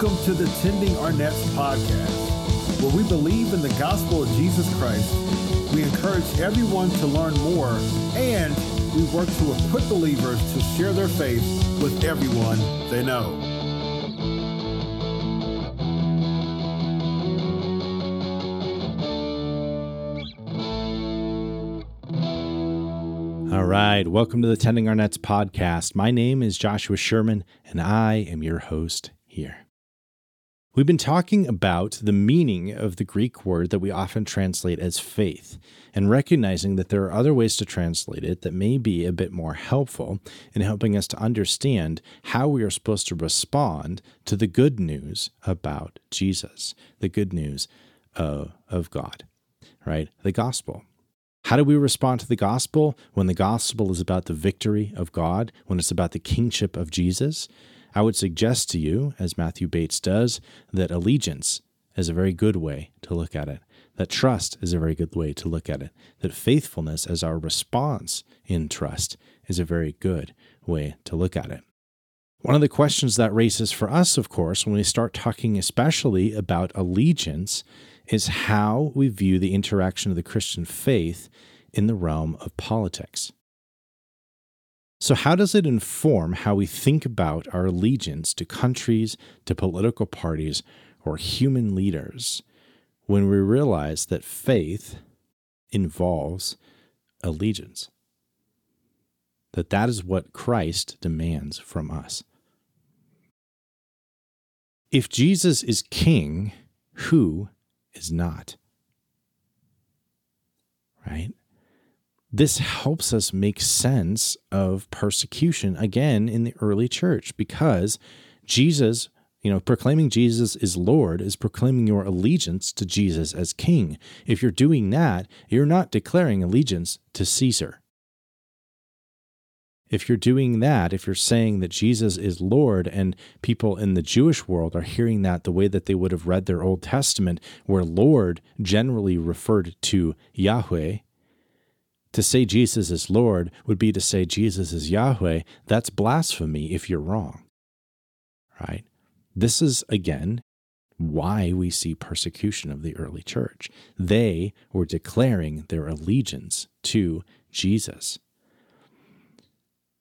Welcome to the Tending Our Nets podcast, where we believe in the gospel of Jesus Christ. We encourage everyone to learn more, and we work to equip believers to share their faith with everyone they know. All right, welcome to the Tending Our Nets podcast. My name is Joshua Sherman, and I am your host here. We've been talking about the meaning of the Greek word that we often translate as faith, and recognizing that there are other ways to translate it that may be a bit more helpful in helping us to understand how we are supposed to respond to the good news about Jesus, the good news of, of God, right? The gospel. How do we respond to the gospel when the gospel is about the victory of God, when it's about the kingship of Jesus? I would suggest to you, as Matthew Bates does, that allegiance is a very good way to look at it, that trust is a very good way to look at it, that faithfulness as our response in trust is a very good way to look at it. One of the questions that raises for us, of course, when we start talking especially about allegiance, is how we view the interaction of the Christian faith in the realm of politics. So, how does it inform how we think about our allegiance to countries, to political parties, or human leaders when we realize that faith involves allegiance? That that is what Christ demands from us. If Jesus is king, who is not? Right? This helps us make sense of persecution again in the early church because Jesus, you know, proclaiming Jesus is Lord is proclaiming your allegiance to Jesus as king. If you're doing that, you're not declaring allegiance to Caesar if you're doing that, if you're saying that Jesus is Lord, and people in the Jewish world are hearing that the way that they would have read their Old Testament, where Lord generally referred to Yahweh, to say Jesus is Lord would be to say Jesus is Yahweh. That's blasphemy if you're wrong. Right? This is, again, why we see persecution of the early church. They were declaring their allegiance to Jesus.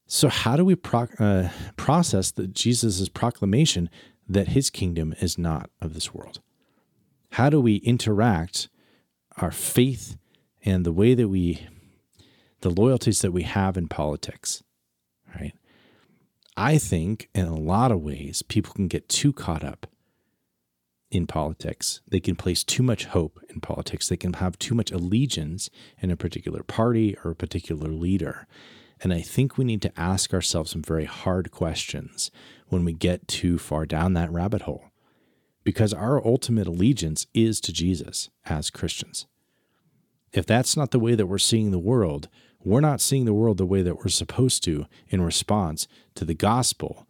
So, how do we pro- uh, process Jesus' proclamation that his kingdom is not of this world? How do we interact our faith and the way that we, the loyalties that we have in politics, right? I think in a lot of ways, people can get too caught up in politics. They can place too much hope in politics. They can have too much allegiance in a particular party or a particular leader. And I think we need to ask ourselves some very hard questions when we get too far down that rabbit hole. Because our ultimate allegiance is to Jesus as Christians. If that's not the way that we're seeing the world, we're not seeing the world the way that we're supposed to in response to the gospel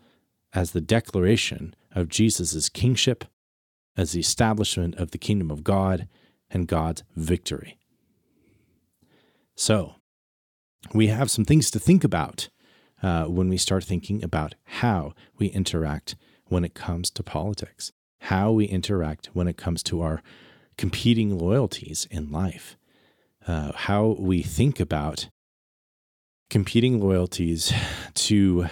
as the declaration of Jesus' kingship, as the establishment of the kingdom of God and God's victory. So, we have some things to think about uh, when we start thinking about how we interact when it comes to politics, how we interact when it comes to our competing loyalties in life, uh, how we think about competing loyalties to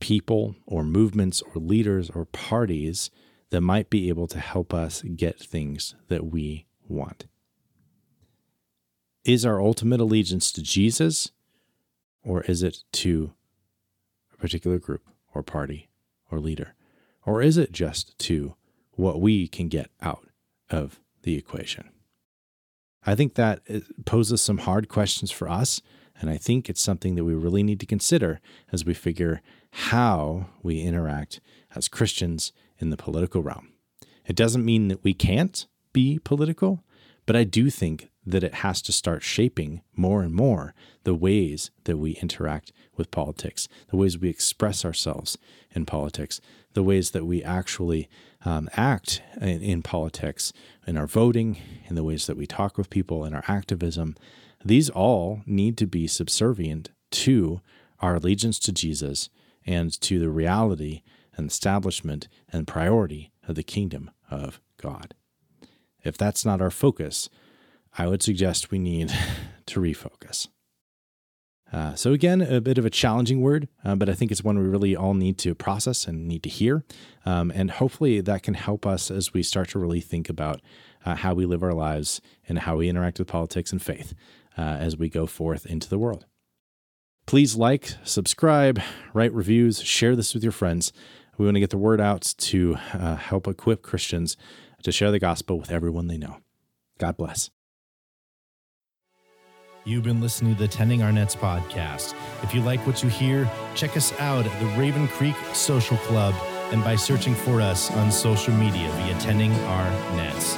people or movements or leaders or parties that might be able to help us get things that we want. Is our ultimate allegiance to Jesus or is it to a particular group or party or leader? Or is it just to what we can get out of the equation? I think that poses some hard questions for us, and I think it's something that we really need to consider as we figure how we interact as Christians in the political realm. It doesn't mean that we can't be political, but I do think that it has to start shaping more and more the ways that we interact with politics, the ways we express ourselves in politics, the ways that we actually um, act in, in politics, in our voting, in the ways that we talk with people, in our activism. These all need to be subservient to our allegiance to Jesus and to the reality and establishment and priority of the kingdom of God. If that's not our focus, I would suggest we need to refocus. Uh, so, again, a bit of a challenging word, uh, but I think it's one we really all need to process and need to hear. Um, and hopefully that can help us as we start to really think about uh, how we live our lives and how we interact with politics and faith uh, as we go forth into the world. Please like, subscribe, write reviews, share this with your friends. We want to get the word out to uh, help equip Christians to share the gospel with everyone they know. God bless. You've been listening to the Tending Our Nets podcast. If you like what you hear, check us out at the Raven Creek Social Club and by searching for us on social media via Tending Our Nets.